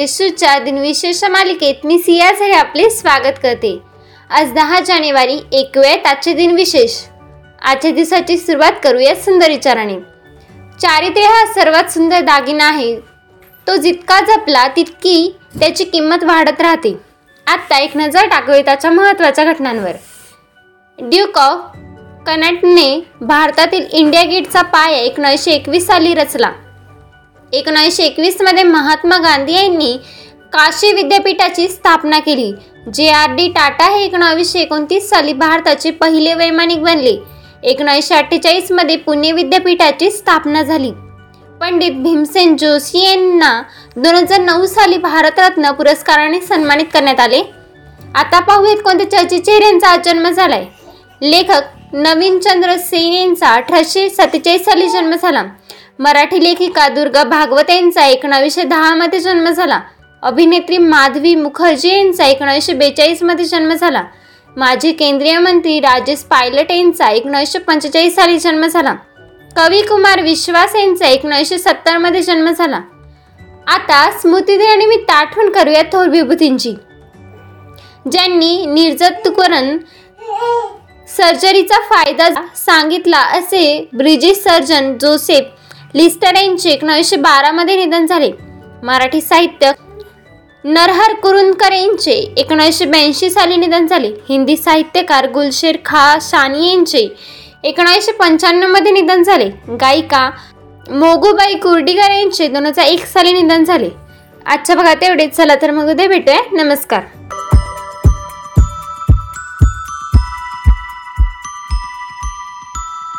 येशूच्या दिनविशेष मालिकेत मी सिया झरे आपले स्वागत करते. आज दहा जानेवारी ऐकूयात आजचे दिनविशेष. आजच्या दिवसाची सुरुवात करूया सुंदर विचाराने. चारित्र्य हा सर्वात सुंदर दागिना आहे. तो जितका जपला तितकी त्याची किंमत वाढत राहते. आत्ता एक नजर टाकूया त्याच्या महत्त्वाच्या घटनांवर. ड्यूक ऑफ कनटने भारतातील इंडिया गेटचा पाया एकोणीसशे एकवीस साली रचला. एकोणीसशे एकवीसमध्ये महात्मा गांधी यांनी काशी विद्यापीठाची स्थापना केली. जे आर डी टाटा हे एकोणावीसशे एकोणतीस साली भारताचे पहिले वैमानिक बनले. एकोणीसशे अठ्ठेचाळीसमध्ये पुणे विद्यापीठाची स्थापना झाली. पंडित भीमसेन जोशी यांना दोन हजार नऊ साली भारतरत्न पुरस्काराने सन्मानित करण्यात आले. आता पाहूयात कोणत्या चर्चित चेहऱ्यांचा आज जन्म झालाय. लेखक नवीन चंद्र सेन यांचा अठराशे सत्तेचाळीस साली जन्म झाला. मराठी लेखिका दुर्गा भागवत यांचा एकोणावीसशे दहामध्ये जन्म झाला. अभिनेत्री माधवी मुखर्जी यांचा एकोणावीसशे बेचाळीसमध्ये जन्म झाला. माजी केंद्रीय मंत्री राजेश पायलट यांचा एकोणीसशे पंचेचाळीस साली जन्म झाला. कवी कुमार विश्वास यांचा एकोणीसशे सत्तरमध्ये जन्म झाला. आता स्मृतिदिनानिमित्त आठवण करूया थोर विभूतींची. ज्यांनी निर्जंतुकरण सर्जरीचा फायदा सांगितला असे ब्रिजिश सर्जन जोसेफ लिस्टर यांचे एकोणीसशे बारामध्ये निधन झाले. मराठी साहित्य नरहर कुरुंदकर यांचे एकोणीसशे ब्याऐंशी साली निधन झाले. हिंदी साहित्यकार गुलशेर खा शानी यांचे एकोणीसशे पंच्याण्णवमध्ये निधन झाले. गायिका मोगूबाई कुर्डीकर यांचे दोन हजार एक साली निधन झाले. आजच्या भागात एवढेच. चला तर मग उद्या भेटूया. नमस्कार.